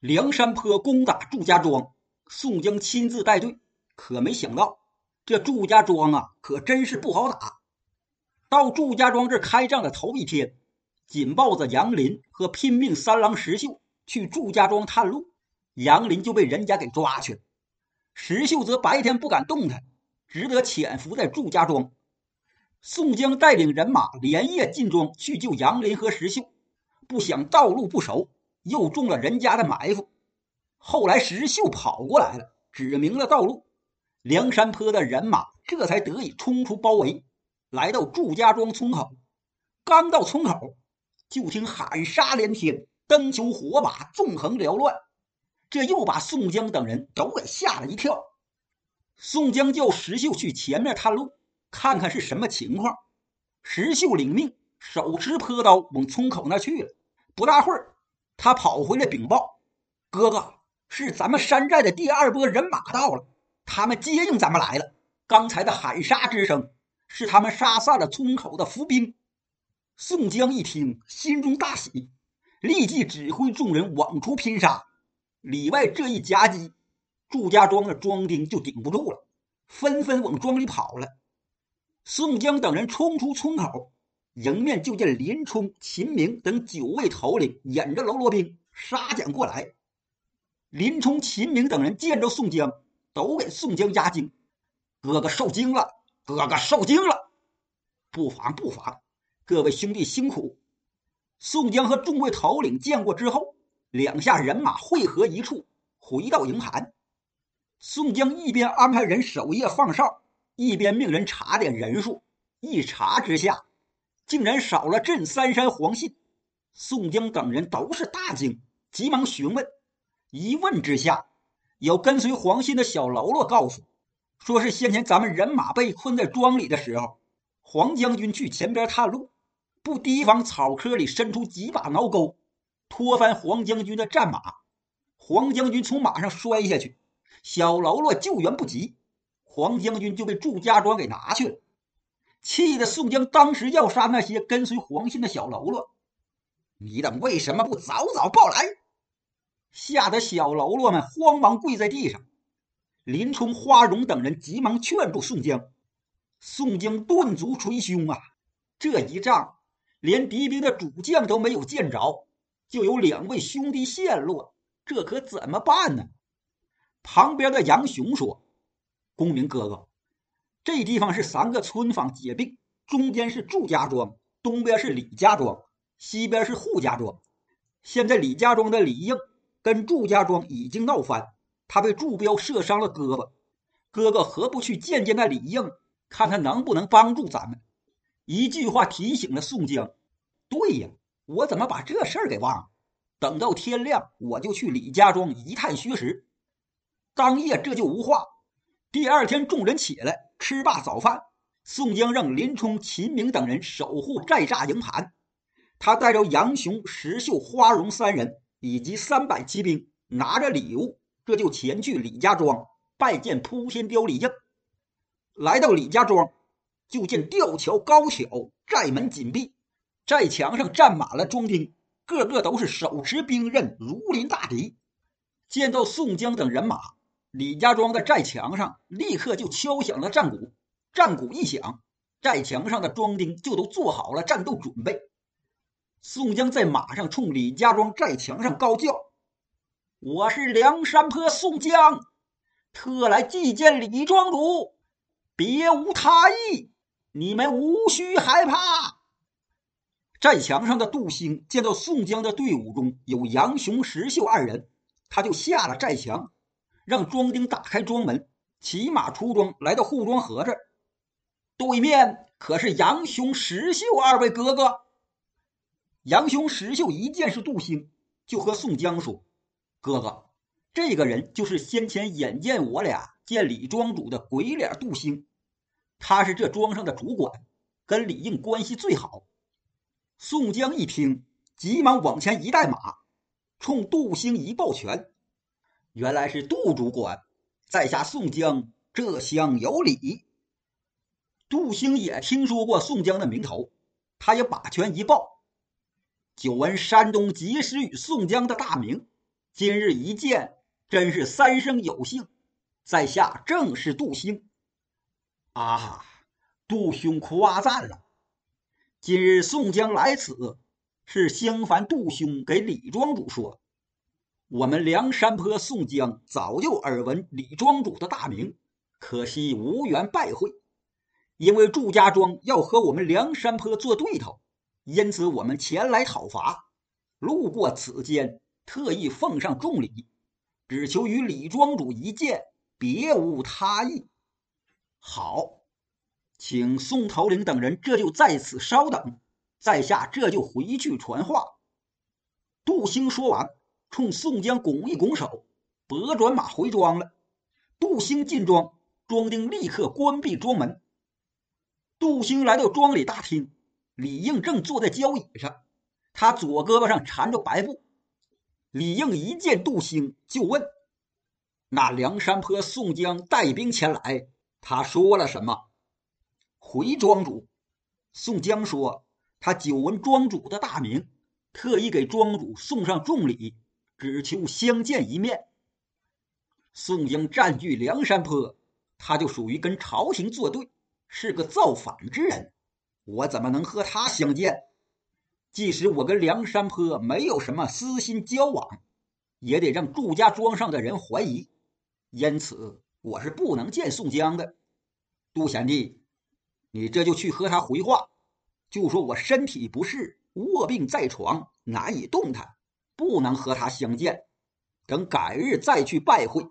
梁山坡攻打祝家庄，宋江亲自带队，可没想到这祝家庄啊，可真是不好打。到祝家庄这开仗的头一天，紧抱着杨林和拼命三郎石秀去祝家庄探路，杨林就被人家给抓去了。石秀则白天不敢动弹，只得潜伏在祝家庄。宋江带领人马连夜进庄去救杨林和石秀，不想道路不熟。又中了人家的埋伏，后来石秀跑过来了，指明了道路，梁山坡的人马这才得以冲出包围，来到祝家庄村口。刚到村口，就听喊杀连天，灯球火把纵横缭乱，这又把宋江等人都给吓了一跳。宋江叫石秀去前面探路，看看是什么情况。石秀领命，手持坡刀往村口那去了。不大会儿。他跑回来禀报：“哥哥，是咱们山寨的第二波人马到了，他们接应咱们来了。刚才的喊杀之声，是他们杀散了村口的伏兵。”宋江一听，心中大喜，立即指挥众人往出拼杀。里外这一夹击，祝家庄的庄丁就顶不住了，纷纷往庄里跑了。宋江等人冲出村口。迎面就见林冲、秦明等九位头领引着喽啰兵杀将过来。林冲、秦明等人见着宋江，都给宋江压惊：“哥哥受惊了，哥哥受惊了！”不妨不妨，各位兄弟辛苦。宋江和众位头领见过之后，两下人马汇合一处，回到营盘。宋江一边安排人守夜放哨，一边命人查点人数。一查之下，竟然少了镇三山黄信，宋江等人都是大惊，急忙询问。一问之下，有跟随黄信的小喽啰告诉，说是先前咱们人马被困在庄里的时候，黄将军去前边探路，不提防草窠里伸出几把挠钩，拖翻黄将军的战马，黄将军从马上摔下去，小喽啰救援不及，黄将军就被祝家庄给拿去了。气得宋江当时要杀那些跟随黄信的小喽啰，你等为什么不早早报来？吓得小喽啰们慌忙跪在地上。林冲、花荣等人急忙劝住宋江。宋江顿足捶胸啊！这一仗连敌兵的主将都没有见着，就有两位兄弟陷落，这可怎么办呢？旁边的杨雄说：“公明哥哥。”这地方是三个村坊结并，中间是祝家庄，东边是李家庄，西边是扈家庄。现在李家庄的李应跟祝家庄已经闹翻，他被祝彪射伤了胳膊。哥哥何不去见见那李应，看他能不能帮助咱们？一句话提醒了宋江。对呀，我怎么把这事儿给忘了？等到天亮，我就去李家庄一探虚实。当夜这就无话。第二天，众人起来。吃罢早饭，宋江让林冲、秦明等人守护寨栅营盘，他带着杨雄、石秀、花荣三人以及三百骑兵，拿着礼物，这就前去李家庄拜见扑天雕李应。来到李家庄，就见吊桥高挑，寨门紧闭，寨墙上站满了庄丁，个个都是手持兵刃，如临大敌。见到宋江等人马。李家庄的寨墙上立刻就敲响了战鼓，战鼓一响，寨墙上的庄丁就都做好了战斗准备。宋江在马上冲李家庄寨墙上高叫：“我是梁山坡宋江，特来祭见李庄主，别无他意，你们无需害怕。”寨墙上的杜兴见到宋江的队伍中有杨雄、石秀二人，他就下了寨墙。让庄丁打开庄门，骑马出庄，来到护庄河这儿。对面可是杨雄、石秀二位哥哥。杨雄、石秀一见是杜兴，就和宋江说：“哥哥，这个人就是先前眼见我俩见李庄主的鬼脸杜兴，他是这庄上的主管，跟李应关系最好。”宋江一听，急忙往前一带马，冲杜兴一抱拳。原来是杜主管，在下宋江，这厢有礼。杜兴也听说过宋江的名头，他也把拳一抱，久闻山东及时雨宋江的大名，今日一见，真是三生有幸，在下正是杜兴。啊，杜兄夸赞了。今日宋江来此，是相烦杜兄给李庄主说，我们梁山坡宋江早就耳闻李庄主的大名，可惜无缘拜会。因为祝家庄要和我们梁山坡做对头，因此我们前来讨伐。路过此间，特意奉上重礼，只求与李庄主一见，别无他意。好，请宋头领等人这就在此稍等，在下这就回去传话。杜兴说完，冲宋江拱一拱手，拨转马回庄了。杜兴进庄，庄丁立刻关闭庄门。杜兴来到庄里大厅，李应正坐在交椅上，他左胳膊上缠着白布。李应一见杜兴，就问：“那梁山坡宋江带兵前来，他说了什么？”回庄主，宋江说：“他久闻庄主的大名，特意给庄主送上重礼，只求相见一面。”宋江占据梁山坡，他就属于跟朝廷作对。是个造反之人，我怎么能和他相见？即使我跟梁山坡没有什么私心交往，也得让祝家庄上的人怀疑。因此，我是不能见宋江的。杜贤弟，你这就去和他回话，就说我身体不适，卧病在床，难以动弹，不能和他相见。等改日再去拜会。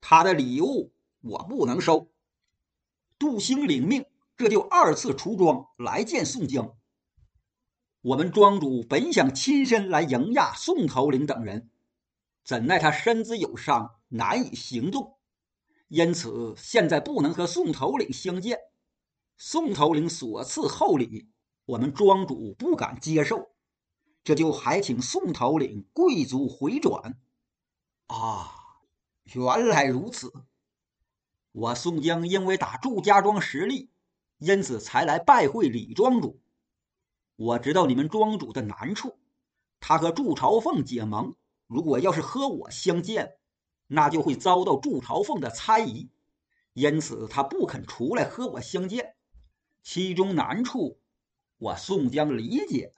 他的礼物我不能收。杜兴领命，这就二次出庄来见宋江。我们庄主本想亲身来迎驾宋头领等人，怎奈他身子有伤，难以行动，因此现在不能和宋头领相见。宋头领所赐厚礼，我们庄主不敢接受，这就还请宋头领贵族回转。啊，原来如此。我宋江因为打祝家庄实力，因此才来拜会李庄主。我知道你们庄主的难处，他和祝朝凤结盟，如果要是和我相见，那就会遭到祝朝凤的猜疑，因此他不肯出来和我相见。其中难处，我宋江理解。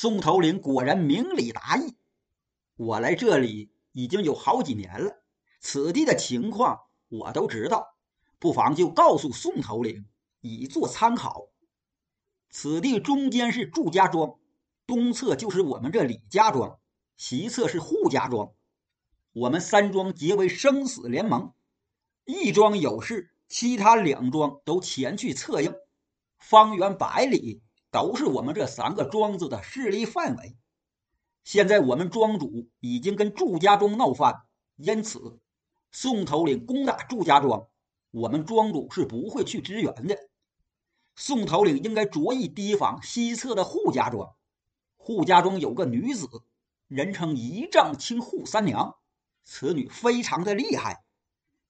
宋头领果然明理达意。我来这里已经有好几年了，此地的情况。我都知道，不妨就告诉宋头领，以作参考。此地中间是祝家庄，东侧就是我们这李家庄，西侧是扈家庄。我们三庄结为生死联盟，一庄有事，其他两庄都前去策应。方圆百里都是我们这三个庄子的势力范围。现在我们庄主已经跟祝家庄闹翻，因此。宋头领攻打祝家庄，我们庄主是不会去支援的。宋头领应该着意提防西侧的扈家庄。扈家庄有个女子，人称一丈青扈三娘，此女非常的厉害。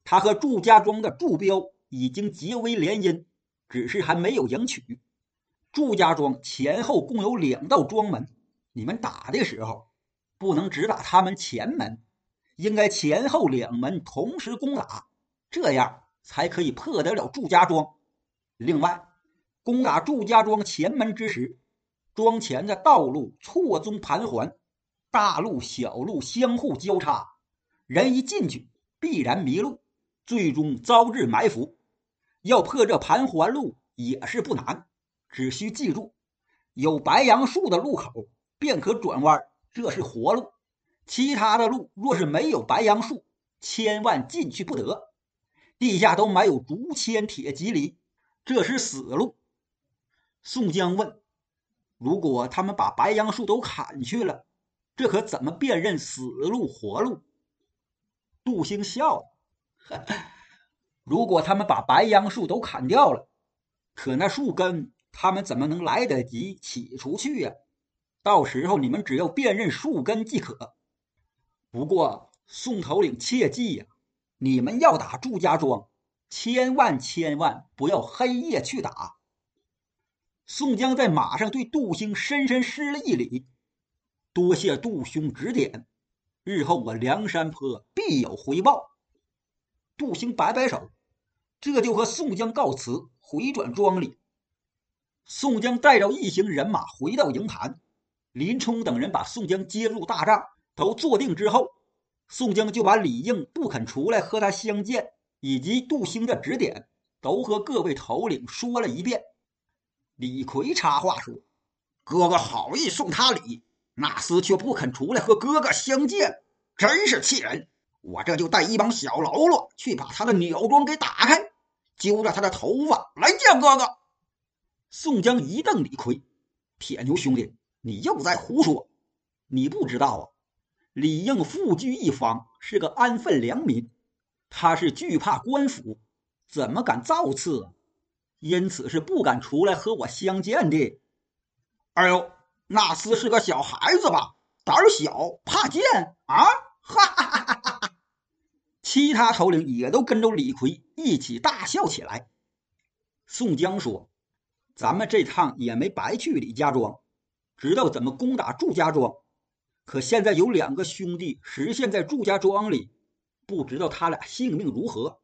她和祝家庄的祝彪已经结为联姻，只是还没有迎娶。祝家庄前后共有两道庄门，你们打的时候不能只打他们前门。应该前后两门同时攻打，这样才可以破得了祝家庄。另外，攻打祝家庄前门之时，庄前的道路错综盘桓，大路小路相互交叉，人一进去必然迷路，最终遭致埋伏。要破这盘桓路也是不难，只需记住，有白杨树的路口便可转弯，这是活路。其他的路若是没有白杨树，千万进去不得。地下都埋有竹签铁蒺藜，这是死路。宋江问：“如果他们把白杨树都砍去了，这可怎么辨认死路活路？”杜兴笑了：“ 如果他们把白杨树都砍掉了，可那树根他们怎么能来得及起出去呀？到时候你们只要辨认树根即可。”不过，宋头领切记呀，你们要打祝家庄，千万千万不要黑夜去打。宋江在马上对杜兴深深施了一礼，多谢杜兄指点，日后我梁山坡必有回报。杜兴摆摆手，这就和宋江告辞，回转庄里。宋江带着一行人马回到营盘，林冲等人把宋江接入大帐，都坐定之后，宋江就把李应不肯出来和他相见，以及杜兴的指点，都和各位头领说了一遍。李逵插话说：“哥哥好意送他礼，那厮却不肯出来和哥哥相见，真是气人！我这就带一帮小喽啰去把他的鸟庄给打开，揪着他的头发来见哥哥。”宋江一瞪李逵：“铁牛兄弟，你又在胡说！你不知道啊，李应富居一方，是个安分良民，他是惧怕官府，怎么敢造次？因此是不敢出来和我相见的。哎呦，那厮是个小孩子吧？胆小怕见啊！哈哈哈哈哈哈！其他头领也都跟着李逵一起大笑起来。宋江说。咱们这趟也没白去李家庄，知道怎么攻打祝家庄。可现在有两个兄弟实现在祝家庄里，不知道他俩性命如何。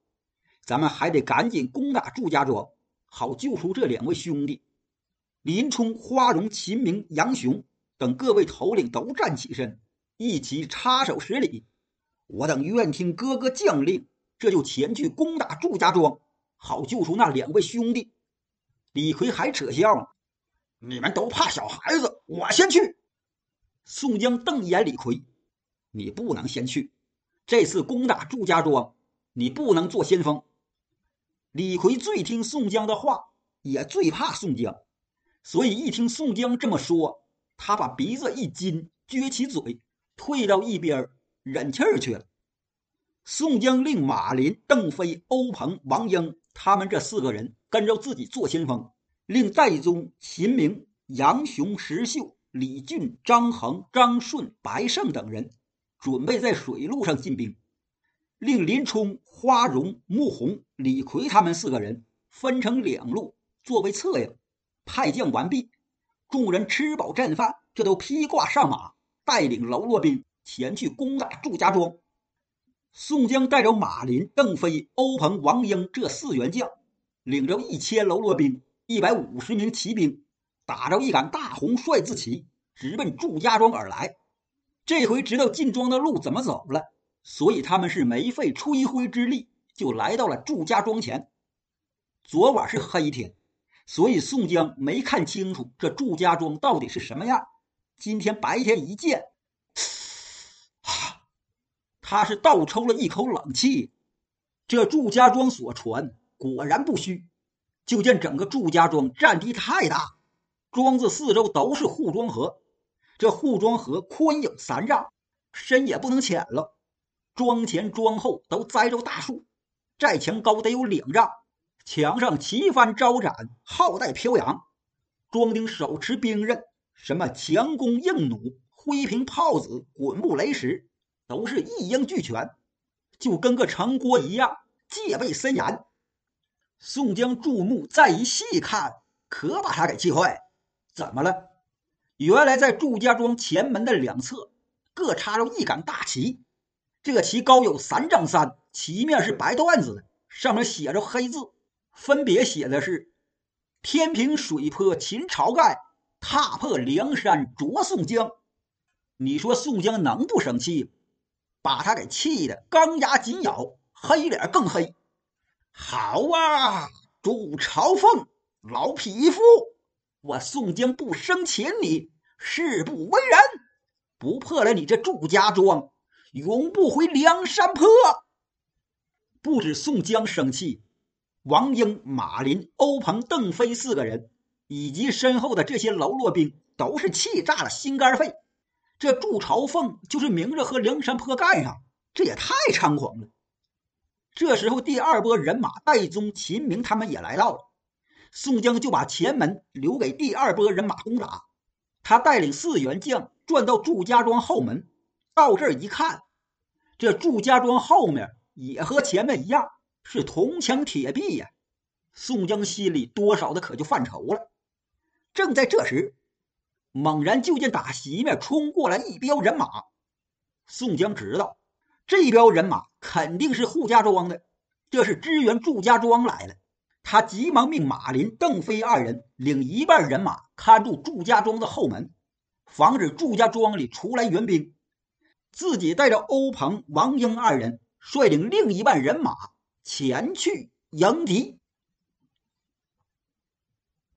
咱们还得赶紧攻打祝家庄，好救出这两位兄弟。林冲、花荣、秦明、杨雄等各位头领都站起身，一起插手施礼。我等愿听哥哥将令，这就前去攻打祝家庄，好救出那两位兄弟。李逵还扯笑呢，你们都怕小孩子，我先去。宋江瞪一眼李逵：“你不能先去，这次攻打祝家庄，你不能做先锋。”李逵最听宋江的话，也最怕宋江，所以一听宋江这么说，他把鼻子一紧，撅起嘴，退到一边忍气儿去了。宋江令马林、邓飞、欧鹏、王英他们这四个人。跟着自己做先锋，令戴宗、秦明、杨雄、石秀、李俊、张衡、张顺、白胜等人准备在水路上进兵，令林冲、花荣、穆弘、李逵他们四个人分成两路作为策应。派将完毕，众人吃饱战饭，这都披挂上马，带领喽啰兵前去攻打祝家庄。宋江带着马林、邓飞、欧鹏、王英这四员将。领着一千喽啰兵、一百五十名骑兵，打着一杆大红帅字旗，直奔祝家庄而来。这回知道进庄的路怎么走了，所以他们是没费吹灰之力就来到了祝家庄前。昨晚是黑天，所以宋江没看清楚这祝家庄到底是什么样。今天白天一见，他是倒抽了一口冷气。这祝家庄所传。果然不虚，就见整个祝家庄占地太大，庄子四周都是护庄河，这护庄河宽有三丈，深也不能浅了。庄前庄后都栽着大树，寨墙高得有两丈，墙上旗幡招展，号带飘扬。庄丁手持兵刃，什么强弓硬弩、灰瓶炮子、滚木雷石，都是一应俱全，就跟个城郭一样，戒备森严。宋江注目再一细看，可把他给气坏。怎么了？原来在祝家庄前门的两侧各插着一杆大旗，这个旗高有三丈三，旗面是白缎子的，上面写着黑字，分别写的是“天平水泊秦晁盖，踏破梁山捉宋江”。你说宋江能不生气？把他给气的钢牙紧咬，黑脸更黑。好啊，祝朝奉老匹夫，我宋江不生擒你，誓不为人。不破了你这祝家庄，永不回梁山坡。不止宋江生气，王英、马林、欧鹏、邓飞四个人，以及身后的这些喽啰兵，都是气炸了心肝肺。这祝朝奉就是明着和梁山坡干上，这也太猖狂了。这时候，第二波人马戴宗、秦明他们也来到了。宋江就把前门留给第二波人马攻打。他带领四员将转到祝家庄后门，到这儿一看，这祝家庄后面也和前面一样是铜墙铁壁呀。宋江心里多少的可就犯愁了。正在这时，猛然就见打西面冲过来一彪人马，宋江知道这彪人马肯定是扈家庄的，这是支援祝家庄来了。他急忙命马林、邓飞二人领一半人马看住祝家庄的后门，防止祝家庄里出来援兵。自己带着欧鹏、王英二人率领另一半人马前去迎敌。